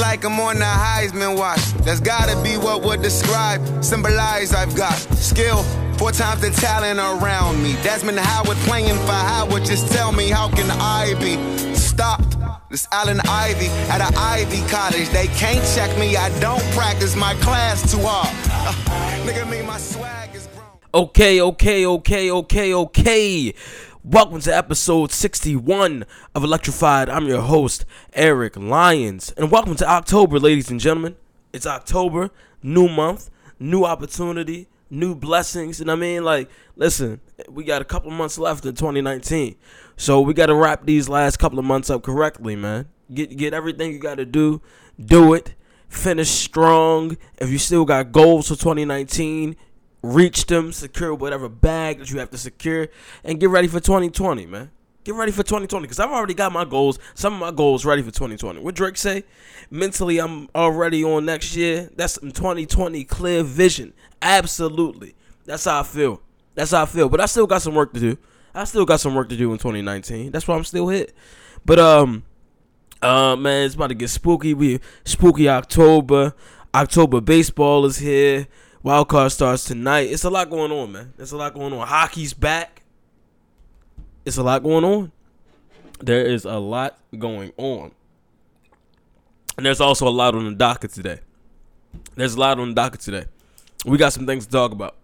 Like I'm on the Heisman watch. That's gotta be what would describe, symbolize I've got skill. Four times the talent around me. Desmond Howard playing for Howard. Just tell me, how can I be stopped? This Allen Ivy at an Ivy College. They can't check me. I don't practice my class too hard. Uh, nigga, me, my swag is grown. Okay, okay, okay, okay, okay. Welcome to episode 61 of Electrified. I'm your host, Eric Lyons. And welcome to October, ladies and gentlemen. It's October, new month, new opportunity, new blessings. And I mean, like, listen, we got a couple months left in 2019. So we got to wrap these last couple of months up correctly, man. Get, get everything you got to do, do it. Finish strong. If you still got goals for 2019, reach them, secure whatever bag that you have to secure, and get ready for 2020, man. Get ready for 2020 because I've already got my goals. Some of my goals ready for 2020. What Drake say? Mentally, I'm already on next year. That's some 2020 clear vision. Absolutely. That's how I feel. That's how I feel. But I still got some work to do. I still got some work to do in 2019. That's why I'm still hit. But um, uh, man, it's about to get spooky. We spooky October. October baseball is here. Wild card starts tonight. It's a lot going on, man. It's a lot going on. Hockey's back. It's a lot going on. There is a lot going on. And there's also a lot on the docket today. There's a lot on the docket today. We got some things to talk about.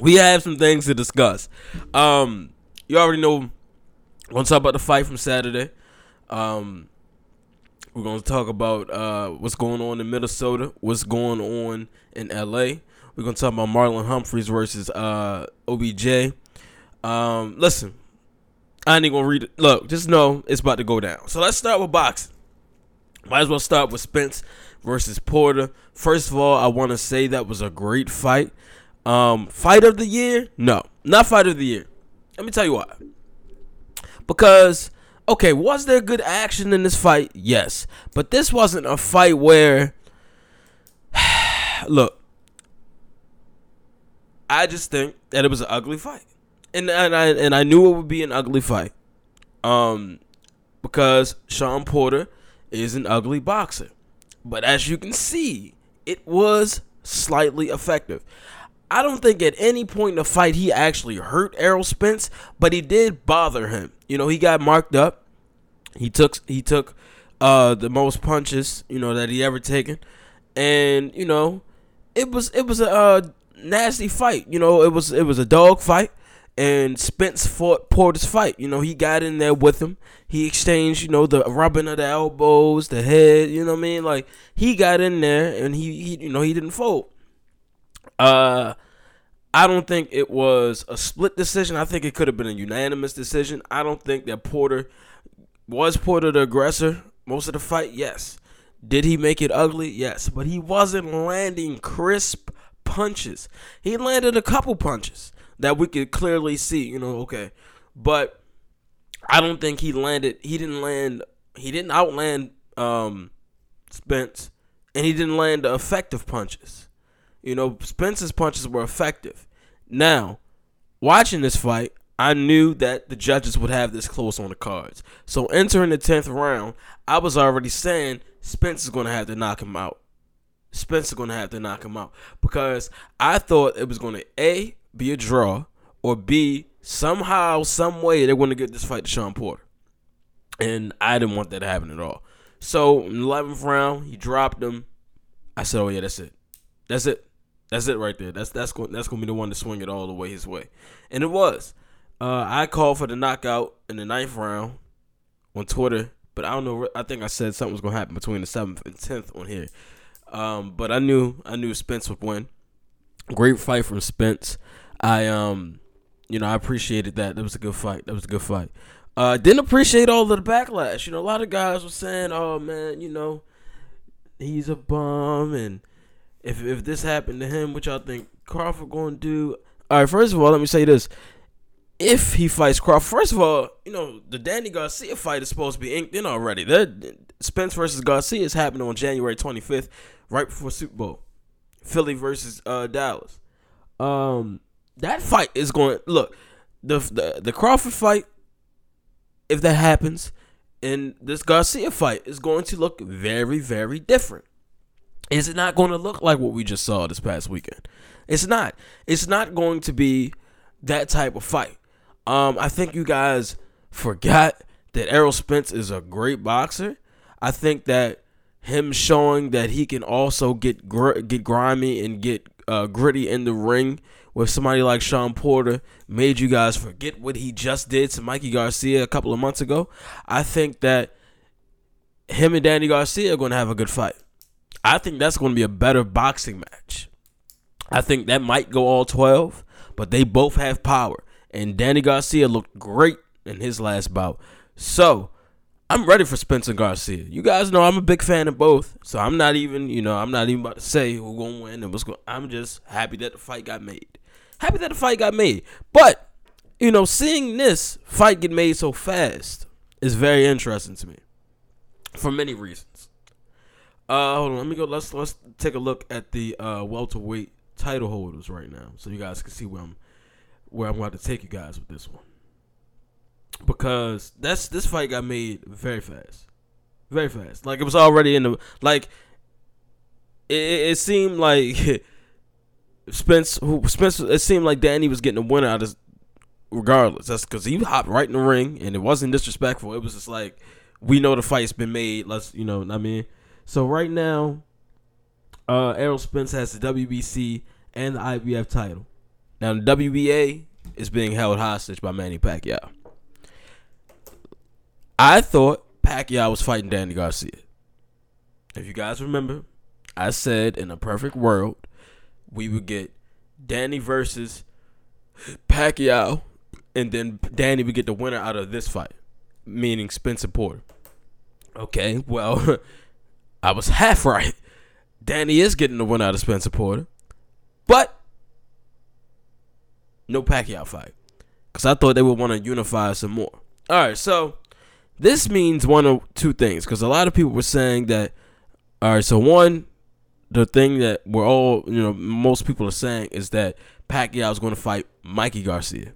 We have some things to discuss. Um, you already know. We're gonna talk about the fight from Saturday. Um, we're gonna talk about uh, what's going on in Minnesota, what's going on in LA. We're gonna talk about Marlon Humphreys versus uh, OBJ. Um, listen, I ain't gonna read it. Look, just know it's about to go down. So let's start with boxing. Might as well start with Spence versus Porter. First of all, I want to say that was a great fight. Um, fight of the year? No, not fight of the year. Let me tell you why. Because okay, was there good action in this fight? Yes, but this wasn't a fight where. look, I just think that it was an ugly fight, and and I and I knew it would be an ugly fight, um, because Shawn Porter is an ugly boxer, but as you can see, it was slightly effective. I don't think at any point in the fight he actually hurt Errol Spence, but he did bother him. You know, he got marked up. He took he took uh the most punches, you know, that he ever taken. And, you know, it was it was a uh, nasty fight. You know, it was it was a dog fight. And Spence fought Porter's fight. You know, he got in there with him. He exchanged, you know, the rubbing of the elbows, the head. You know what I mean? Like he got in there, and he, he you know, he didn't fold. Uh, I don't think it was a split decision. I think it could have been a unanimous decision. I don't think that Porter was Porter the aggressor most of the fight. Yes. Did he make it ugly? Yes. But he wasn't landing crisp punches. He landed a couple punches that we could clearly see. You know, okay, but I don't think he landed. He didn't land. He didn't outland um, Spence, and he didn't land effective punches. You know, Spence's punches were effective. Now, watching this fight, I knew that the judges would have this close on the cards. So entering the 10th round, I was already saying Spence is to have to knock him out. Spence is to have to knock him out because I thought it was to A, be a draw, or B, somehow, some way they're to get this fight to Shawn Porter. And I didn't want that to happen at all. So 11th round, he dropped him. I said, oh, yeah, that's it. That's it. That's it right there. That's that's going that's to be the one to swing it all the way his way, and it was. Uh, I called for the knockout in the ninth round on Twitter, but I don't know. I think I said something was to happen between the seventh and tenth on here. Um, but I knew I knew Spence would win. Great fight from Spence. I um, you know, I appreciated that. That was a good fight. That was a good fight. Uh, didn't appreciate all of the backlash. You know, a lot of guys were saying, "Oh man, you know, he's a bum," and if if this happened to him, what y'all think Crawford to do? All right, first of all, let me say this: if he fights Crawford, first of all, you know the Danny Garcia fight is supposed to be inked in already. That Spence versus Garcia is happening on January 25th, right before Super Bowl. Philly versus uh, Dallas. Um, that fight is going. Look, the the the Crawford fight. If that happens, and this Garcia fight is going to look very, very different. Is it not going to look like what we just saw this past weekend? It's not. It's not going to be that type of fight. Um, I think you guys forgot that Errol Spence is a great boxer. I think that him showing that he can also get gr- get grimy and get uh, gritty in the ring with somebody like Shawn Porter made you guys forget what he just did to Mikey Garcia a couple of months ago. I think that him and Danny Garcia are going to have a good fight. I think that's going to be a better boxing match. I think that might go all 12, but they both have power. And Danny Garcia looked great in his last bout. So, I'm ready for Spencer Garcia. You guys know I'm a big fan of both. So, I'm not even, you know, I'm not even about to say who's going to win and what's going I'm just happy that the fight got made. Happy that the fight got made. But, you know, seeing this fight get made so fast is very interesting to me for many reasons. Uh, hold on, let me go. Let's let's take a look at the uh, welterweight title holders right now, so you guys can see where I'm where I'm about to take you guys with this one. Because that's this fight got made very fast, very fast. Like it was already in the like. It, it seemed like Spence, who Spence, it seemed like Danny was getting a winner out of regardless. That's because he hopped right in the ring, and it wasn't disrespectful. It was just like we know the fight's been made. Let's you know, I mean. So right now, uh, Errol Spence has the WBC and the IBF title. Now the WBA is being held hostage by Manny Pacquiao. I thought Pacquiao was fighting Danny Garcia. If you guys remember, I said in a perfect world, we would get Danny versus Pacquiao, and then Danny would get the winner out of this fight, meaning Spencer Porter. Okay, well, I was half right. Danny is getting the win out of Spencer Porter, but no Pacquiao fight because I thought they would want to unify some more. All right, so this means one of two things because a lot of people were saying that. All right, so one, the thing that we're all, you know, most people are saying is that Pacquiao is going to fight Mikey Garcia.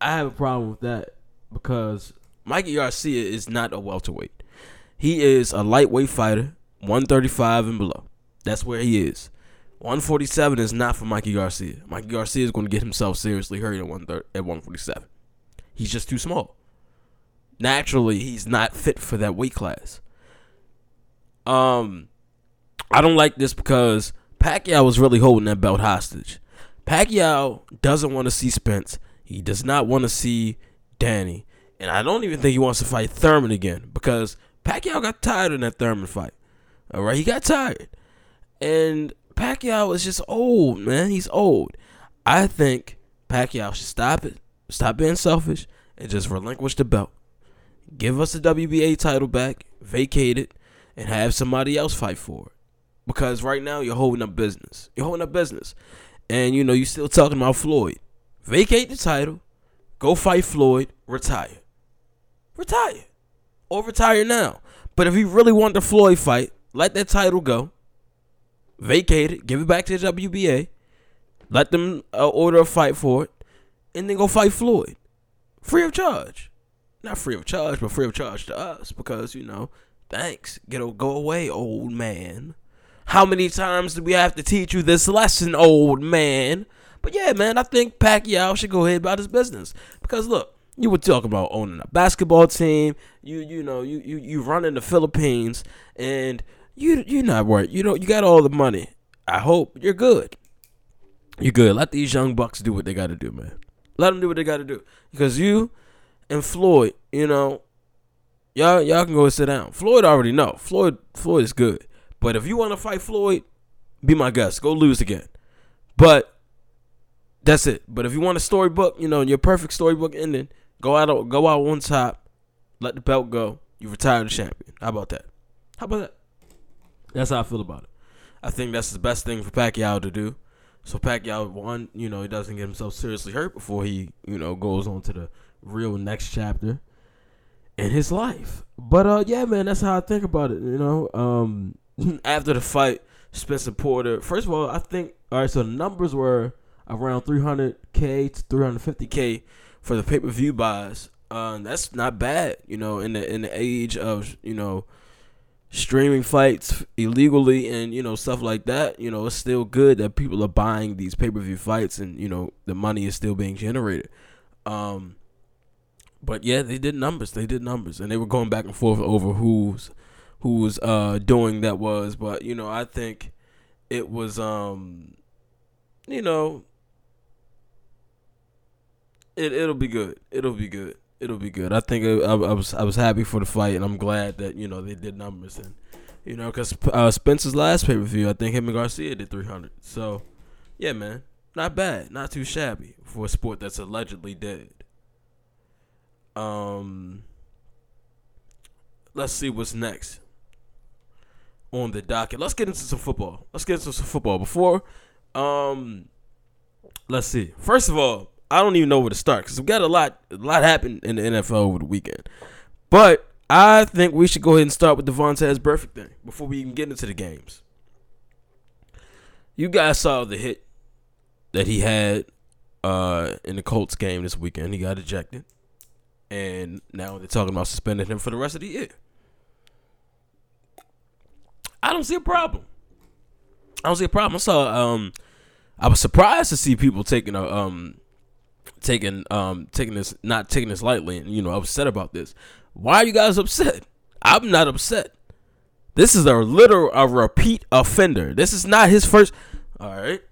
I have a problem with that because Mikey Garcia is not a welterweight. He is a lightweight fighter, 135 and below. That's where he is. 147 is not for Mikey Garcia. Mikey Garcia is going to get himself seriously hurt at 147. He's just too small. Naturally, he's not fit for that weight class. Um, I don't like this because Pacquiao was really holding that belt hostage. Pacquiao doesn't want to see Spence. He does not want to see Danny. And I don't even think he wants to fight Thurman again because Pacquiao got tired in that Thurman fight. All right, he got tired, and Pacquiao is just old, man. He's old. I think Pacquiao should stop it, stop being selfish, and just relinquish the belt. Give us the WBA title back, vacate it, and have somebody else fight for it. Because right now you're holding up business. You're holding up business, and you know you're still talking about Floyd. Vacate the title, go fight Floyd, retire, retire or retire now. But if he really want the Floyd fight, let that title go. Vacate it, give it back to the WBA. Let them uh, order a fight for it, and then go fight Floyd, free of charge. Not free of charge, but free of charge to us because you know, thanks. Get a, go away, old man. How many times do we have to teach you this lesson, old man? But yeah, man, I think Pacquiao should go ahead about his business because look, you were talking about owning a basketball team. You you know you you you run in the Philippines and you you're not worried. You know you got all the money. I hope you're good. You're good. Let these young bucks do what they got to do, man. Let them do what they got to do because you and Floyd, you know, y'all y'all can go sit down. Floyd already know. Floyd Floyd is good. But if you want to fight Floyd, be my guest. Go lose again. But that's it. But if you want a storybook, you know, your perfect storybook ending, Go out, go out on top. Let the belt go. You retire the champion. How about that? How about that? That's how I feel about it. I think that's the best thing for Pacquiao to do. So Pacquiao, one, you know, he doesn't get himself seriously hurt before he, you know, goes on to the real next chapter in his life. But uh, yeah, man, that's how I think about it. You know, um, after the fight, Spencer Porter. First of all, I think all right. So the numbers were around 300k to 350k for the pay per view buys Uh, that's not bad, you know, in the in the age of you know streaming fights illegally and you know stuff like that. You know, it's still good that people are buying these pay per view fights and you know the money is still being generated. Um, but yeah, they did numbers. They did numbers, and they were going back and forth over who's who's uh doing that was. But you know, I think it was um, you know, it it'll be good. It'll be good. It'll be good. I think I, I, was I was happy for the fight, and I'm glad that you know they did numbers and you know because uh, Spencer's last pay per view, I think him and Garcia did 300. So yeah, man, not bad, not too shabby for a sport that's allegedly dead. Um, let's see what's next on the docket. Let's get into some football. Let's get into some football before. Um, let's see. First of all, I don't even know where to start because we got a lot, a lot happened in the NFL over the weekend. But I think we should go ahead and start with the Vontaze Burfict thing before we even get into the games. You guys saw the hit that he had uh, in the Colts game this weekend. He got ejected, and now they're talking about suspending him for the rest of the year. I don't see a problem. I don't see a problem. I saw. Um, I was surprised to see people taking a um, taking um, taking this not taking this lightly, and you know, upset about this. Why are you guys upset? I'm not upset. This is a literal a repeat offender. This is not his first. All right.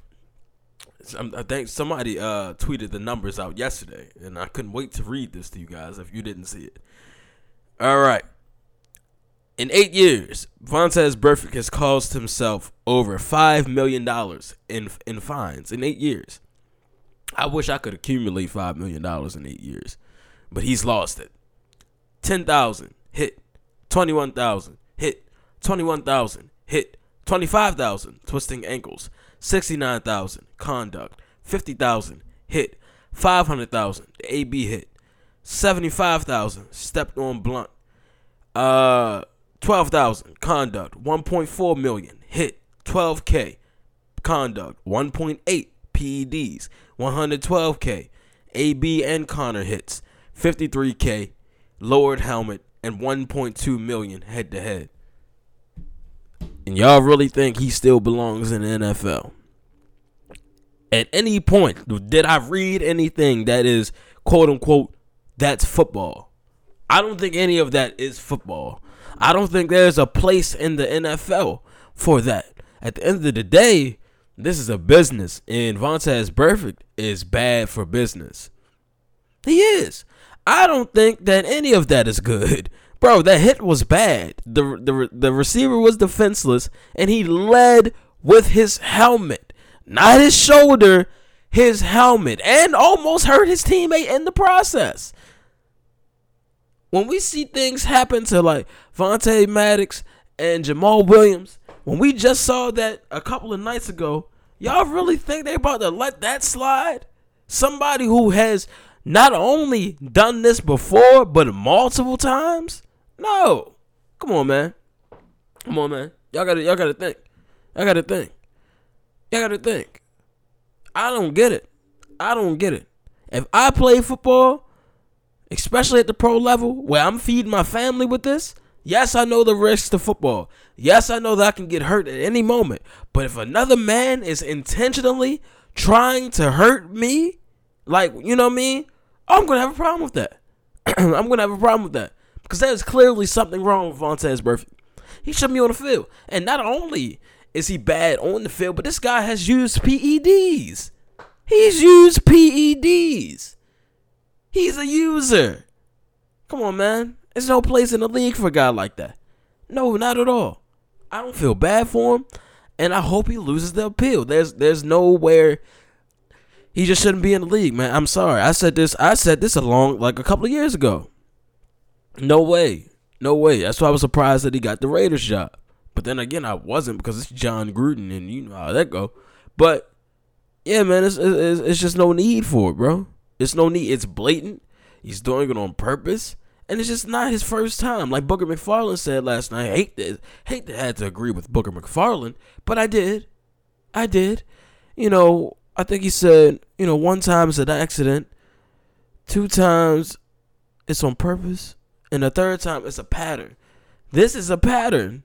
I think somebody uh, tweeted the numbers out yesterday, and I couldn't wait to read this to you guys if you didn't see it. All right. In eight years, Vontaze Burfict has caused himself over five million dollars in in fines in eight years. I wish I could accumulate five million dollars in eight years, but he's lost it. Ten thousand hit, twenty one thousand hit, twenty one thousand hit, twenty five thousand twisting ankles, 69,000 conduct, 50,000 hit, 500,000 the AB hit, 75,000 stepped on blunt, uh 12,000 conduct, 1.4 million hit, 12k conduct, 1.8 PEDs, 112k AB and Connor hits, 53k lowered helmet and 1.2 million head to head and y'all really think he still belongs in the NFL? At any point, did I read anything that is quote unquote that's football? I don't think any of that is football. I don't think there's a place in the NFL for that. At the end of the day, this is a business, and Vontaze Burfict is bad for business. He is. I don't think that any of that is good. Bro, that hit was bad. The, the, the receiver was defenseless, and he led with his helmet, not his shoulder, his helmet, and almost hurt his teammate in the process. When we see things happen to like Vontae Maddox and Jamaal Williams, when we just saw that a couple of nights ago, y'all really think they about to let that slide? Somebody who has not only done this before, but multiple times? No. Come on, man. Come on, man. Y'all gotta y'all gotta think. Y'all gotta think. Y'all gotta think. I don't get it. I don't get it. If I play football, especially at the pro level, where I'm feeding my family with this, yes, I know the risks to football. Yes, I know that I can get hurt at any moment. But if another man is intentionally trying to hurt me, like, you know what I mean? I'm gonna have a problem with that. I'm gonna have a problem with that. Because there's clearly something wrong with Vontaze Burfict. He shouldn't be on the field. And not only is he bad on the field, but this guy has used PEDs. He's used PEDs. He's a user. Come on, man. There's no place in the league for a guy like that. No, not at all. I don't feel bad for him, and I hope he loses the appeal. There's there's nowhere he just shouldn't be in the league, man. I'm sorry. I said this. I said this a long like a couple of years ago. No way. No way. That's why I was surprised that he got the Raiders job. But then again, I wasn't because it's Jon Gruden and you know how that go. But yeah, man, it's, it's, it's just no need for it, bro. It's no need. It's blatant. He's doing it on purpose. And it's just not his first time. Like Booger McFarland said last night. I hate to hate to have to agree with Booger McFarland, but I did. I did. You know, I think he said, you know, one time it's an accident, two times it's on purpose, and the third time it's a pattern. This is a pattern,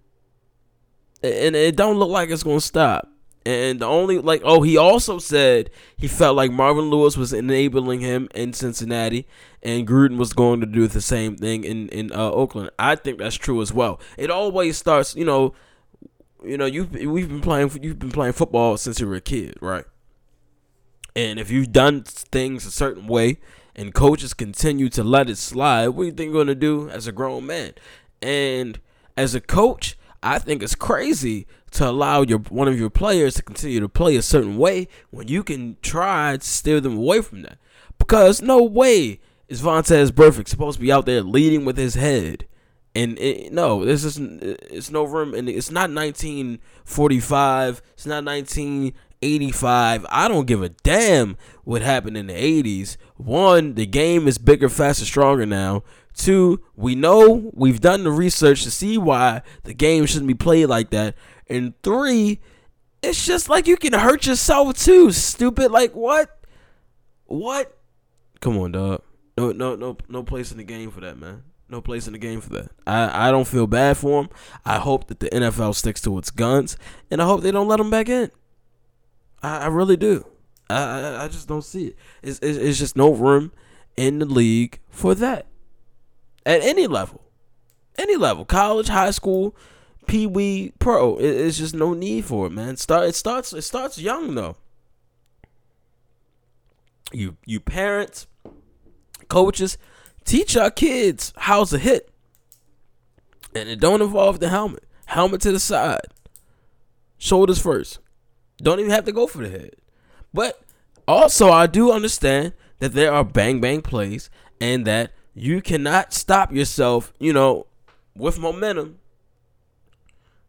and it don't look like it's gonna stop. And the only like oh he also said he felt like Marvin Lewis was enabling him in Cincinnati and Gruden was going to do the same thing in in uh, Oakland. I think that's true as well. It always starts, you know, you know, you we've been playing you've been playing football since you were a kid, right? And if you've done things a certain way and coaches continue to let it slide, what do you think you're going to do as a grown man? And as a coach, I think it's crazy to allow your one of your players to continue to play a certain way when you can try to steer them away from that. Because no way is Vontaze Burfict supposed to be out there leading with his head. And it, no, this is it's no room, and it's not 1945. It's not 1985. I don't give a damn what happened in the 80s. One, the game is bigger, faster, stronger now. Two, we know we've done the research to see why the game shouldn't be played like that. And three, it's just like you can hurt yourself too, stupid. Like what? What? Come on, dog. No, no, no, no place in the game for that, man. No place in the game for that. I, I don't feel bad for him. I hope that the NFL sticks to its guns, and I hope they don't let him back in. I, I really do. I, I, I just don't see it. It's, it's, it's just no room in the league for that at any level, any level, college, high school, pee wee, pro. It, it's just no need for it, man. Start it starts it starts young though. You you parents, coaches, teach our kids how to hit, and it don't involve the helmet. Helmet to the side, shoulders first. Don't even have to go for the head. But also, I do understand that there are bang bang plays and that you cannot stop yourself, you know, with momentum.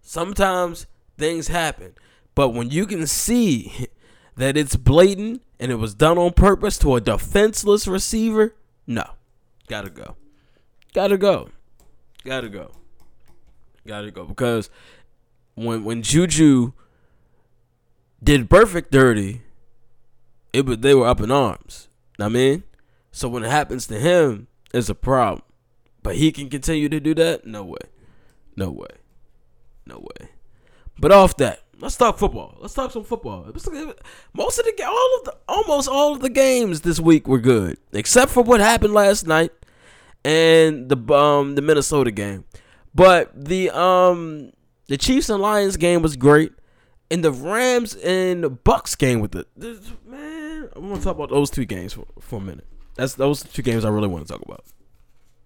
Sometimes things happen, but when you can see that it's blatant and it was done on purpose to a defenseless receiver, no. Gotta go. Gotta go. Gotta go. Gotta go. Because when when Juju did Burfict dirty, it was they were up in arms. I mean? So when it happens to him, is a problem. But he can continue to do that? No way. No way. No way. But off that, let's talk football. Let's talk some football. Most of the all of the almost all of the games this week were good, except for what happened last night and the um the Minnesota game. But the um the Chiefs and Lions game was great, and the Rams and Bucks game with the man. I want to talk about those two games for, for a minute. That's those two games I really want to talk about.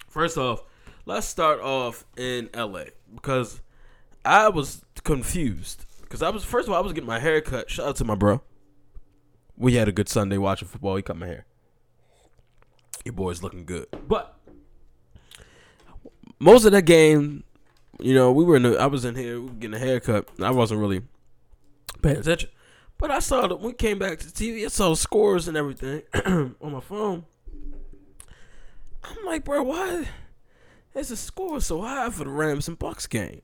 First off, let's start off in LA because I was confused because I was first of all I was getting my hair cut. Shout out to my bro. We had a good Sunday watching football. He cut my hair. Your boy's looking good, but most of that game, you know, we were in. The, I was in here we getting a haircut. I wasn't really paying attention, but I saw that we came back to TV. I saw scores and everything on my phone. I'm like, bro, why is the score so high for the Rams and Bucks game?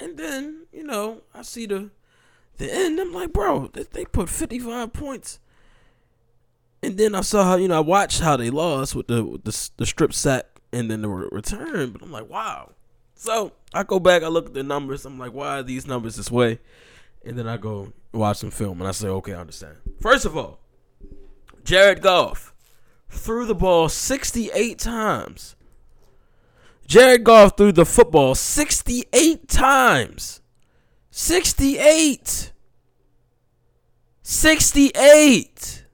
And then, you know, I see the the end. I'm like, bro, they put 55 points. And then I saw how, you know, I watched how they lost with the with the, the strip sack and then the return. But I'm like, wow. So I go back, I look at the numbers. I'm like, why are these numbers this way? And then I go watch some film and I say, okay, I understand. First of all, Jared Goff threw the ball 68 times. Jared Goff threw the football 68 times. 68. 68.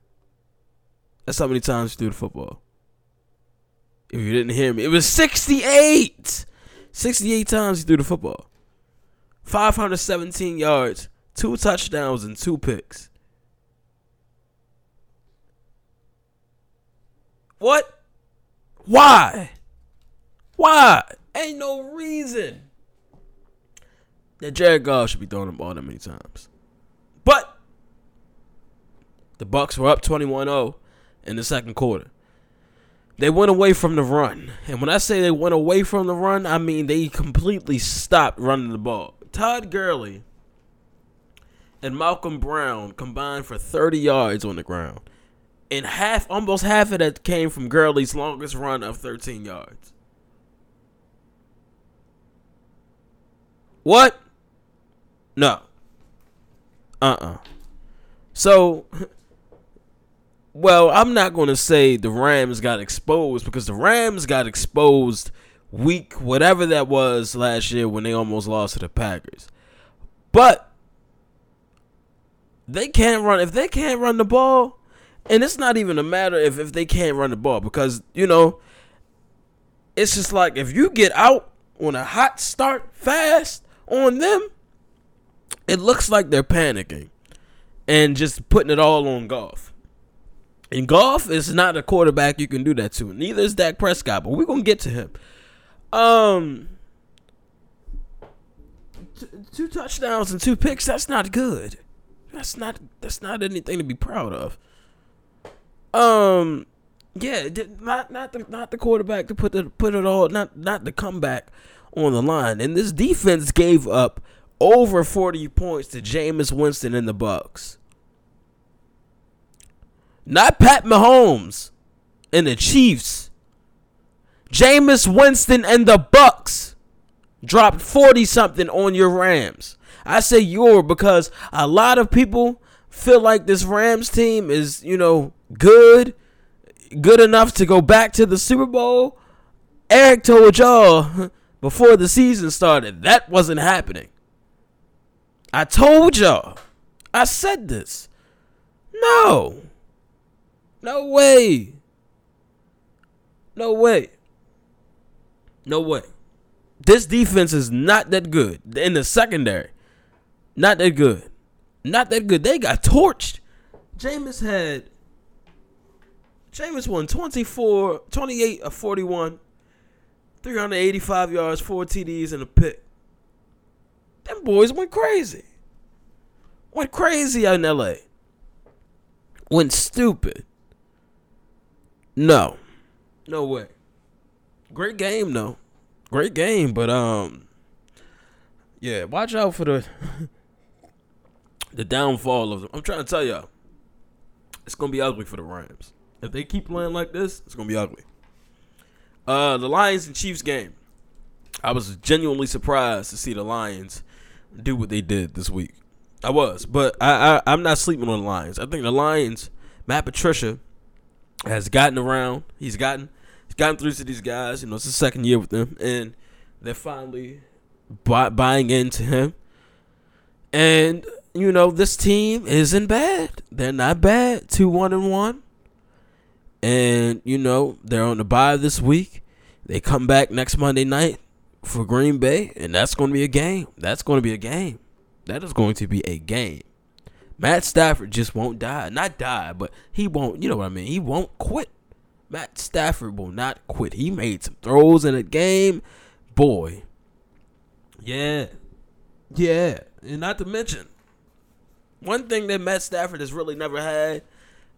That's how many times he threw the football. If you didn't hear me, it was 68. 68 times he threw the football. 517 yards, two touchdowns, and two picks. What? Why? Why? Ain't no reason that Jared Goff should be throwing the ball that many times. But the Bucks were up 21-0 in the second quarter. They went away from the run. And when I say they went away from the run, I mean they completely stopped running the ball. Todd Gurley and Malcolm Brown combined for 30 yards on the ground and half, almost half of that came from Gurley's longest run of 13 yards. What? No. Uh uh So, well, I'm not going to say the Rams got exposed because the Rams got exposed week, whatever that was last year when they almost lost to the Packers. But they can't run. If they can't run the ball, and it's not even a matter if, if they can't run the ball because, you know, it's just like if you get out on a hot start fast on them, it looks like they're panicking and just putting it all on Goff. And Goff is not a quarterback you can do that to. Neither is Dak Prescott, but we're gonna get to him. Um, t- two touchdowns and two picks. That's not good. That's not. That's not anything to be proud of. Um, yeah, not not the not the quarterback to put the put it all. Not not the comeback on the line. And this defense gave up over 40 points to Jameis Winston and the Bucks. Not Pat Mahomes and the Chiefs. Jameis Winston and the Bucks dropped 40 something on your Rams. I say your because a lot of people feel like this Rams team is, you know, good, good enough to go back to the Super Bowl. Eric told y'all before the season started that wasn't happening. I told y'all. I said this. No. No way. No way. No way. This defense is not that good. In the secondary, not that good. Not that good. They got torched. Jameis had. Jameis won 24, 28 of 41, 385 yards, four TDs, and a pick. Them boys went crazy. Went crazy out in LA. Went stupid. No. No way. Great game though. Great game, but um yeah, watch out for the the downfall of them. I'm trying to tell y'all. It's gonna be ugly for the Rams. If they keep playing like this, it's gonna be ugly. Uh the Lions and Chiefs game. I was genuinely surprised to see the Lions do what they did this week. I was, but I, I I'm not sleeping on the Lions. I think the Lions, Matt Patricia, has gotten around. He's gotten he's gotten through to these guys. You know, it's the second year with them, and they're finally buy, buying into him. And you know, this team isn't bad. They're not bad. Two one and one. And you know, they're on the bye this week. They come back next Monday night for Green Bay, and that's going to be a game. That's going to be a game. That is going to be a game. Matt Stafford just won't die. Not die, but he won't, you know what I mean? He won't quit. Matt Stafford will not quit. He made some throws in a game. Boy. Yeah. Yeah. And not to mention, one thing that Matt Stafford has really never had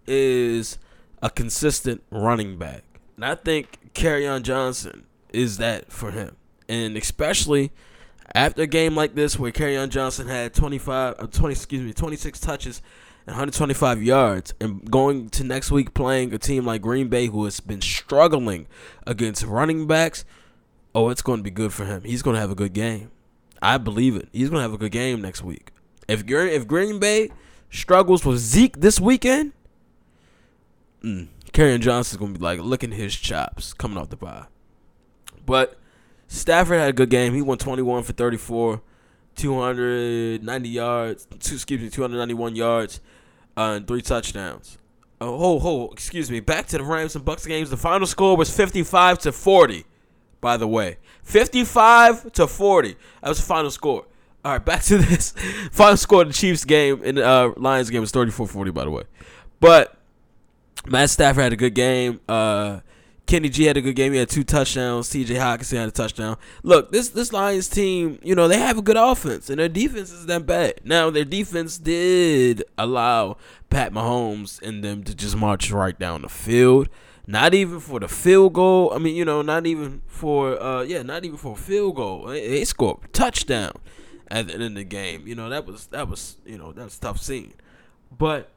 is a consistent running back. And I think Kerryon Johnson is that for him. And especially after a game like this where Kerryon Johnson had 25 uh, 20 excuse me 26 touches and 125 yards and going to next week playing a team like Green Bay who has been struggling against running backs oh it's going to be good for him. He's going to have a good game. I believe it. He's going to have a good game next week. If if Green Bay struggles with Zeke this weekend mm, Kerryon Johnson's to be like licking his chops coming off the bye but Stafford had a good game. He won 21 for 34, 290 yards, two, excuse me, 291 yards, uh, and three touchdowns. Oh, ho, ho, excuse me. Back to the Rams and Bucks games. The final score was 55 to 40. By the way, 55 to 40. That was the final score. All right, back to this. Final score the Chiefs game and uh, Lions game was 34-40, by the way. But Matt Stafford had a good game. Uh, Kenny G had a good game. He had two touchdowns. T.J. Hockenson had a touchdown. Look, this this Lions team, you know, they have a good offense, and their defense is that bad. Now, their defense did allow Pat Mahomes and them to just march right down the field. Not even for the field goal. I mean, you know, not even for uh, yeah, not even for a field goal. They, they scored a touchdown at the end of the game. You know, that was that was you know that was tough scene. But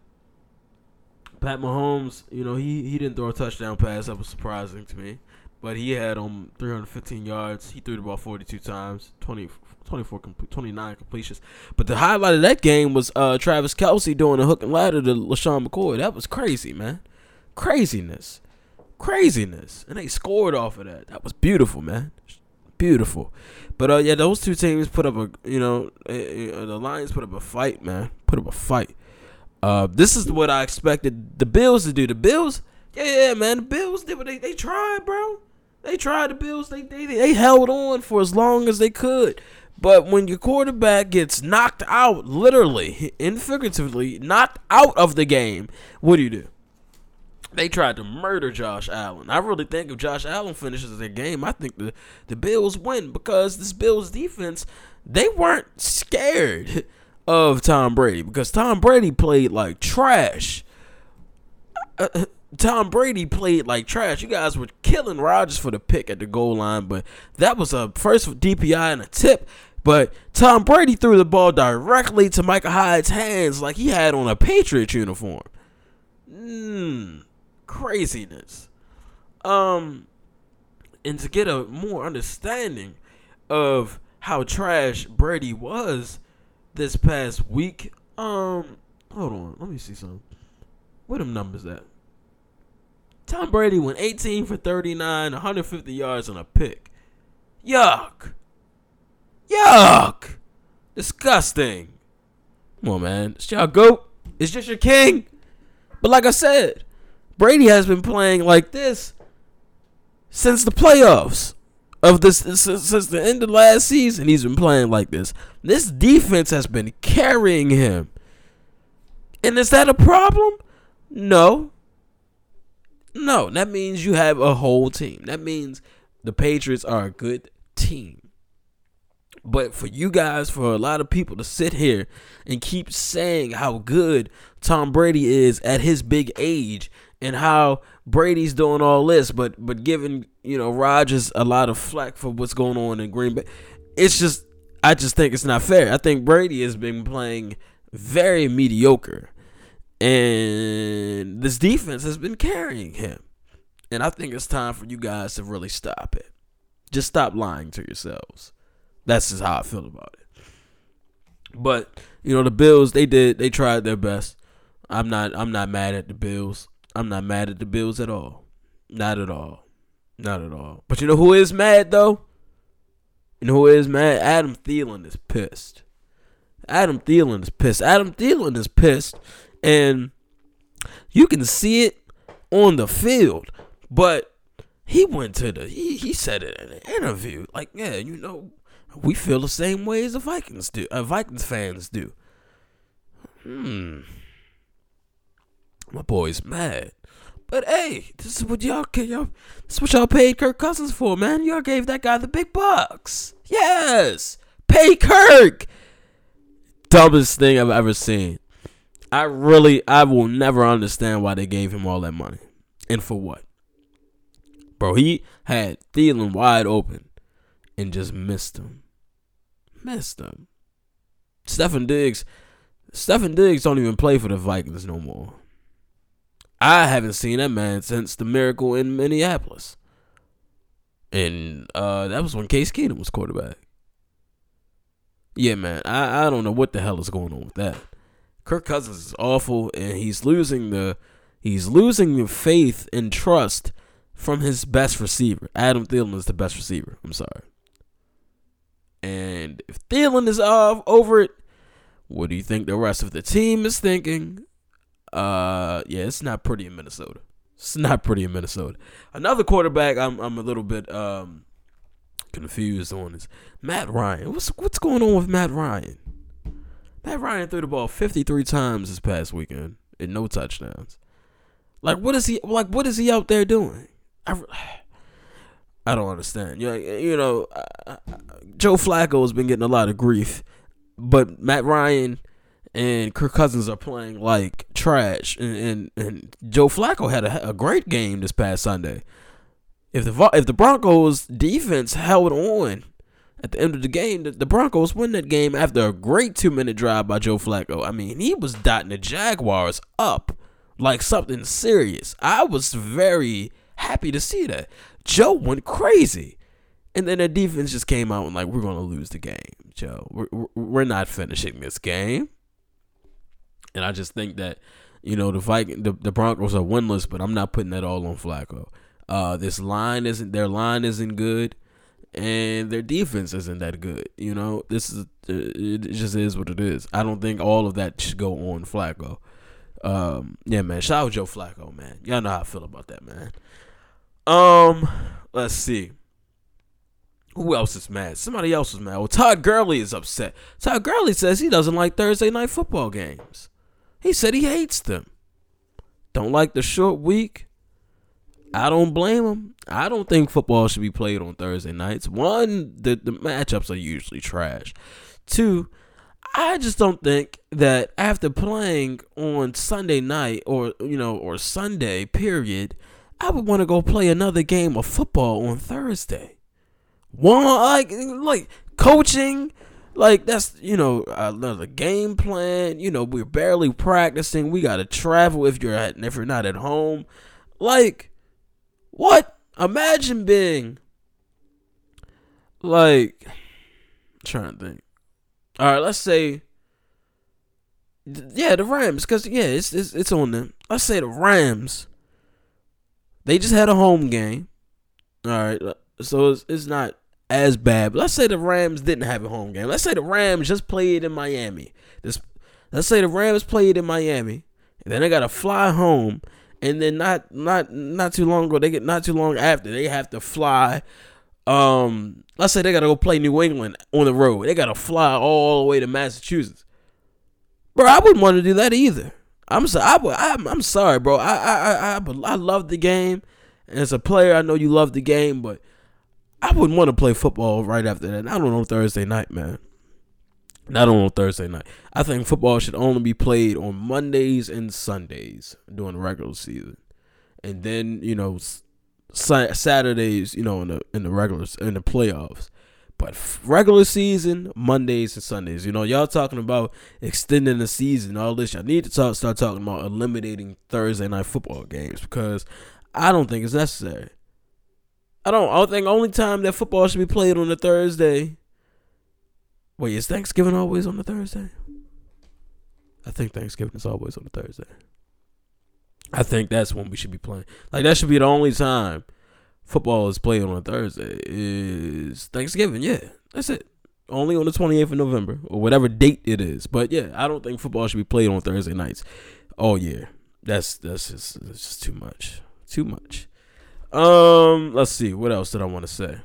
Pat Mahomes, you know, he he didn't throw a touchdown pass. That was surprising to me. But he had um 315 yards. He threw the ball 42 times, 20, 24 complete, 29 completions. But the highlight of that game was uh Travis Kelce doing a hook and ladder to LeSean McCoy. That was crazy, man. Craziness. Craziness. And they scored off of that. That was beautiful, man. Beautiful. But uh yeah, those two teams put up a you know, uh, the Lions put up a fight, man. Put up a fight. Uh this is what I expected the Bills to do. The Bills yeah, man. The Bills did what they they tried, bro. They tried the Bills. They, they they held on for as long as they could. But when your quarterback gets knocked out, literally and figuratively knocked out of the game, what do you do? They tried to murder Josh Allen. I really think if Josh Allen finishes the game, I think the, the Bills win because this Bills defense, they weren't scared of Tom Brady because Tom Brady played like trash. Uh, uh Tom Brady played like trash. You guys were killing Rodgers for the pick at the goal line, but that was a first DPI and a tip. But Tom Brady threw the ball directly to Micah Hyde's hands like he had on a Patriots uniform. Mmm, craziness. Um, and to get a more understanding of how trash Brady was this past week, um, hold on, let me see some. Where them numbers at? Tom Brady went 18 for 39, 150 yards on a pick. Yuck. Yuck. Disgusting. Come on, man. It's y'all goat. It's just your king. But like I said, Brady has been playing like this since the playoffs of this since the end of last season. He's been playing like this. This defense has been carrying him. And is that a problem? No. No, that means you have a whole team. That means the Patriots are a good team. But for you guys, for a lot of people to sit here and keep saying how good Tom Brady is at his big age and how Brady's doing all this, but but giving you know Rodgers a lot of flack for what's going on in Green Bay, it's just I just think it's not fair. I think Brady has been playing very mediocre. And this defense has been carrying him. And I think it's time for you guys to really stop it. Just stop lying to yourselves. That's just how I feel about it. But, you know, the Bills, they did they tried their best. I'm not I'm not mad at the Bills. I'm not mad at the Bills at all. Not at all. Not at all. But you know who is mad though? You know who is mad? Adam Thielen is pissed. Adam Thielen is pissed. Adam Thielen is pissed and you can see it on the field. But he went to the he, he said it in an interview, like, yeah, you know, we feel the same way as the Vikings do, uh, Vikings fans do. Hmm. My boy's mad. But hey, this is what y'all y'all this is what y'all paid Kirk Cousins for, man. Y'all gave that guy the big bucks. Yes. Pay Kirk. Dumbest thing I've ever seen. I really, I will never understand why they gave him all that money. And for what? Bro, he had Thielen wide open and just missed him. Missed him. Stefon Diggs, Stefon Diggs don't even play for the Vikings no more. I haven't seen that man since the miracle in Minneapolis. And uh, that was when Case Keenum was quarterback. Yeah, man, I, I don't know what the hell is going on with that. Kirk Cousins is awful, and he's losing the he's losing the faith and trust from his best receiver. Adam Thielen is the best receiver. I'm sorry. And if Thielen is off over it, what do you think the rest of the team is thinking? Uh, yeah, it's not pretty in Minnesota. It's not pretty in Minnesota. Another quarterback, I'm I'm a little bit um confused on is Matt Ryan. What's what's going on with Matt Ryan? Matt Ryan threw the ball 53 times this past weekend and no touchdowns. Like what is he like what is he out there doing? I, I don't understand. You know, you know Joe Flacco has been getting a lot of grief, but Matt Ryan and Kirk Cousins are playing like trash and and, and Joe Flacco had a, a great game this past Sunday. If the if the Broncos defense held on at the end of the game, the, the Broncos win that game after a great two minute drive by Joe Flacco. I mean, he was dotting the Jaguars up like something serious. I was very happy to see that. Joe went crazy. And then the defense just came out and like, we're gonna lose the game, Joe. We're we're not finishing this game. And I just think that, you know, the Viking, the, the Broncos are winless, but I'm not putting that all on Flacco. Uh, this line isn't their line isn't good, and their defense isn't that good. You know, this is it just is what it is. I don't think all of that should go on Flacco. Um, yeah, man. Shout out Joe Flacco, man. Y'all know how I feel about that, man. Um, let's see. Who else is mad? Somebody else is mad. Well, Todd Gurley is upset. Todd Gurley says he doesn't like Thursday night football games. He said he hates them. Don't like the short week. I don't blame him. I don't think football should be played on Thursday nights. One, the, the matchups are usually trash. Two, I just don't think that after playing on Sunday night or you know or Sunday period, I would want to go play another game of football on Thursday. One like like coaching, like that's you know another game plan. You know we're barely practicing. We got to travel if you're at if you're not at home. Like what? Imagine being like I'm trying to think. All right, let's say yeah, the Rams cuz yeah, it's, it's it's on them. Let's say the Rams they just had a home game. All right. So it's, it's not as bad. But let's say the Rams didn't have a home game. Let's say the Rams just played in Miami. This let's say the Rams played in Miami, and then they got to fly home, and then not not not too long ago they get not too long after they have to fly. Um, let's say they got to go play New England on the road. They got to fly all the way to Massachusetts. Bro, I wouldn't want to do that either. I'm sorry. I, am I'm sorry, bro. I I I I, I love the game. And as a player, I know you love the game, but I wouldn't want to play football right after that. Not on Thursday night, man. Not on Thursday night. I think football should only be played on Mondays and Sundays during the regular season, and then you know Saturdays, you know, in the in the regular in the playoffs. But regular season, Mondays and Sundays. You know, y'all talking about extending the season, all this. Y'all need to talk, start talking about eliminating Thursday night football games because I don't think it's necessary. I don't. I think only time that football should be played on a Thursday. Wait, is Thanksgiving always on a Thursday? I think Thanksgiving is always on a Thursday. I think that's when we should be playing. Like that should be the only time football is played on a Thursday is Thanksgiving. Yeah, that's it. Only on the 28th of November or whatever date it is. But yeah, I don't think football should be played on Thursday nights all year. That's that's just that's just too much. Too much. Um, let's see. What else did I want to say?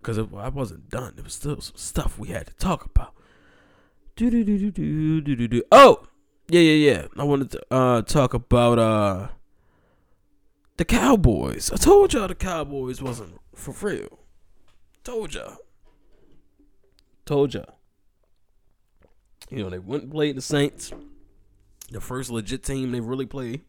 Because I wasn't done. There was still some stuff we had to talk about. Do do do do do do do. Oh, yeah yeah yeah. I wanted to uh talk about uh the Cowboys. I told y'all the Cowboys wasn't for real. Told y'all. Told y'all. You know they went and played the Saints. The first legit team they really played.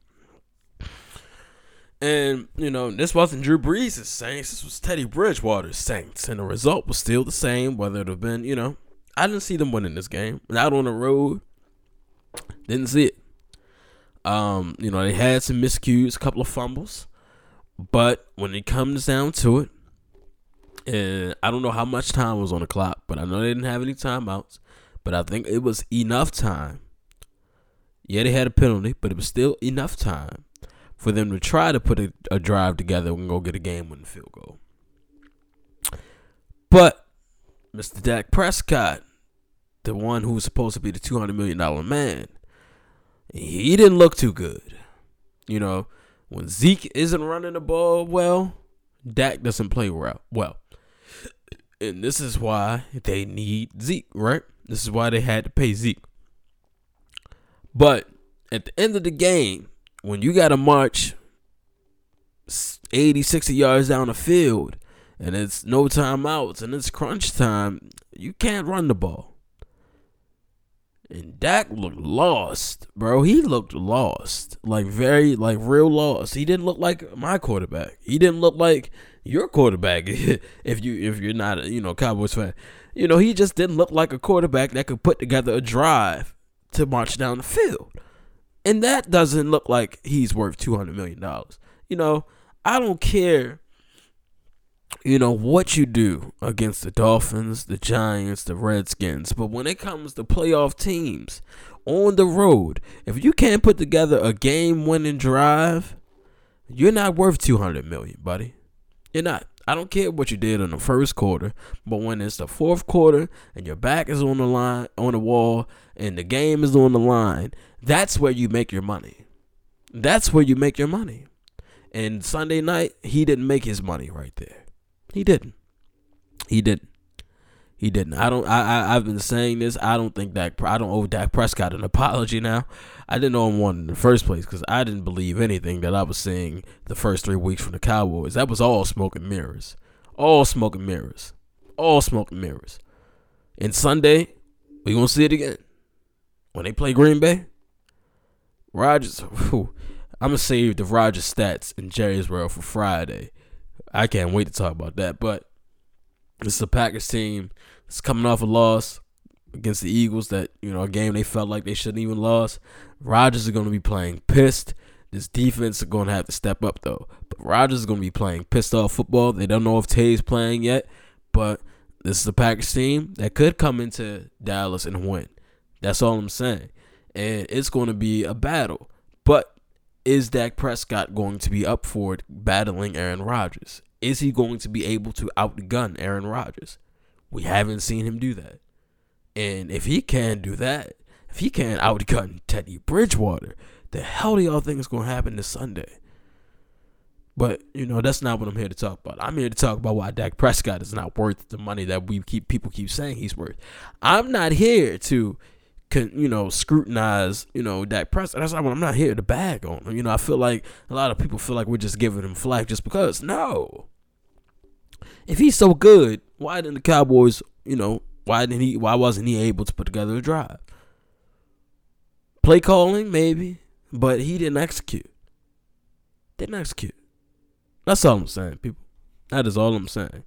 And, you know, this wasn't Drew Brees' Saints. This was Teddy Bridgewater's Saints. And the result was still the same, whether it have been, you know, I didn't see them winning this game. Out on the road, didn't see it. Um, you know, they had some miscues, a couple of fumbles. But when it comes down to it, and I don't know how much time was on the clock, but I know they didn't have any timeouts. But I think it was enough time. Yeah, they had a penalty, but it was still enough time for them to try to put a, a drive together and go get a game winning field goal. But Mr. Dak Prescott, the one who was supposed to be the two hundred million dollar man, he didn't look too good. You know, when Zeke isn't running the ball well, Dak doesn't play. Well, and this is why they need Zeke, right? This is why they had to pay Zeke. But at the end of the game, when you got to march 80, 60 yards down the field and it's no timeouts and it's crunch time, you can't run the ball. And Dak looked lost, bro. He looked lost. Like very like real lost. He didn't look like my quarterback. He didn't look like your quarterback if you if you're not a, you know, Cowboys fan. You know, he just didn't look like a quarterback that could put together a drive to march down the field. And that doesn't look like he's worth $200 million. You know, I don't care, you know, what you do against the Dolphins, the Giants, the Redskins, but when it comes to playoff teams on the road, if you can't put together a game winning drive, you're not worth 200 million, buddy. You're not. I don't care what you did in the first quarter, but when it's the fourth quarter and your back is on the line, on the wall, and the game is on the line, that's where you make your money. That's where you make your money. And Sunday night, he didn't make his money right there. He didn't. He didn't. He didn't. I don't. I, I I've been saying this. I don't think that I don't owe Dak Prescott an apology now. I didn't owe him one in the first place because I didn't believe anything that I was seeing the first three weeks from the Cowboys. That was all smoke and mirrors. All smoke and mirrors. All smoke and mirrors. And Sunday, we gonna see it again when they play Green Bay. Rodgers. Whew, I'm gonna save the Rodgers stats in Jerry's world for Friday. I can't wait to talk about that. But this is a Packers team it's coming off a loss against the Eagles that, you know, a game they felt like they shouldn't even lost. Rodgers is to be playing pissed. This defense is going to have to step up, though. But Rodgers is going to be playing pissed off football. They don't know if Tay's playing yet, but this is a Packers team that could come into Dallas and win. That's all I'm saying. And it's going to be a battle. But is Dak Prescott going to be up for it battling Aaron Rodgers? Is he going to be able to outgun Aaron Rodgers? We haven't seen him do that. And if he can do that, if he can't outgun Teddy Bridgewater, the hell do y'all think is going to happen this Sunday? But you know that's not what I'm here to talk about. I'm here to talk about why Dak Prescott is not worth the money that we keep people keep saying he's worth. I'm not here to, you know, scrutinize you know Dak Prescott. That's what I'm not here to bag on him. You know, I feel like a lot of people feel like we're just giving him flack just because. No, if he's so good, why didn't the Cowboys, you know, why didn't he why wasn't he able to put together a drive? Play calling, maybe, but he didn't execute. Didn't execute. That's all I'm saying, people. That is all I'm saying.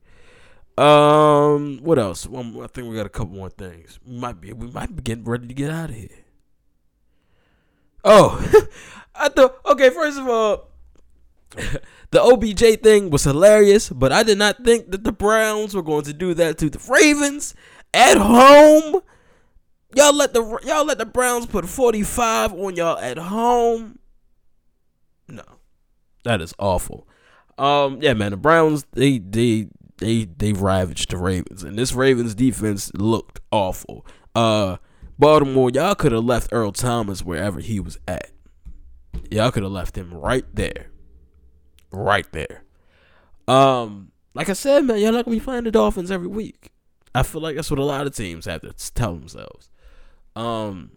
Um, what else? One, I think we got a couple more things. We might be we might be getting ready to get out of here. Oh, I thought okay. First of all, the OBJ thing was hilarious, but I did not think that the Browns were going to do that to the Ravens at home. Y'all let the y'all let the Browns put 45 on y'all at home. No. That is awful. Um yeah, man, the Browns they they they they ravaged the Ravens and this Ravens defense looked awful. Uh Baltimore, y'all could have left Earl Thomas wherever he was at. Y'all could have left him right there right there. Um, like I said, man, y'all not gonna be playing the Dolphins every week. I feel like that's what a lot of teams have to tell themselves. Um,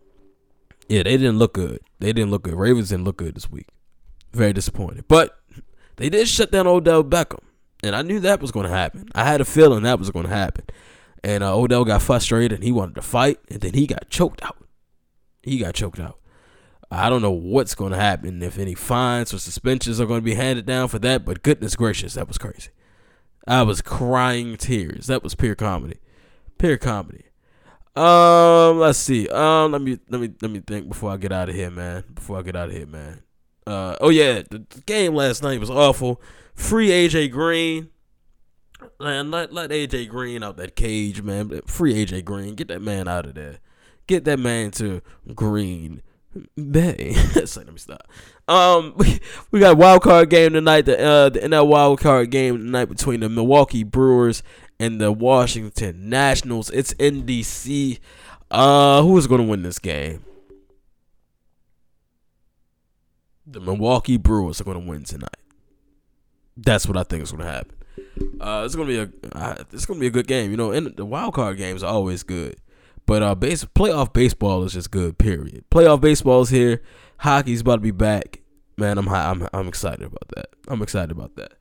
yeah, they didn't look good. They didn't look good. Ravens didn't look good this week. Very disappointed. But they did shut down Odell Beckham, and I knew that was going to happen. I had a feeling that was going to happen. And uh, Odell got frustrated and he wanted to fight, and then he got choked out. He got choked out. I don't know what's going to happen if any fines or suspensions are going to be handed down for that, but goodness gracious, that was crazy. I was crying tears. That was pure comedy. Pure comedy. Um, let's see. Um, let me let me let me think before I get out of here, man. Before I get out of here, man. Uh, oh yeah, the, game last night was awful. Free AJ Green. Man, let let AJ Green out that cage, man. Free AJ Green. Get that man out of there. Get that man to Green Bay. so let me stop. Um, we, we got wild card game tonight. The uh the NL wild card game tonight between the Milwaukee Brewers and the Washington Nationals. It's in DC. Uh, who is going to win this game? The Milwaukee Brewers are going to win tonight. That's what I think is going to happen. Uh, it's going to be a uh, it's going to be a good game. You know, and the wild card games are always good. But uh, base playoff baseball is just good. Period. Playoff baseball is here. Hockey's about to be back. Man, I'm high, I'm I'm excited about that. I'm excited about that.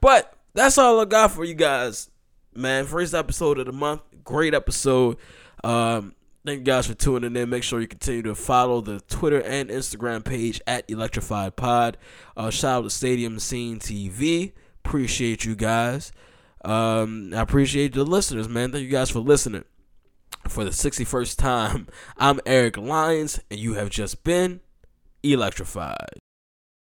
But that's all I got for you guys, man. First episode of the month. Great episode. Um, thank you guys for tuning in. Make sure you continue to follow the Twitter and Instagram page at Electrified Pod. Uh, shout out to Stadium Scene TV. Appreciate you guys. Um, I appreciate the listeners, man. Thank you guys for listening for the 61st time. I'm Eric Lyons, and you have just been electrified.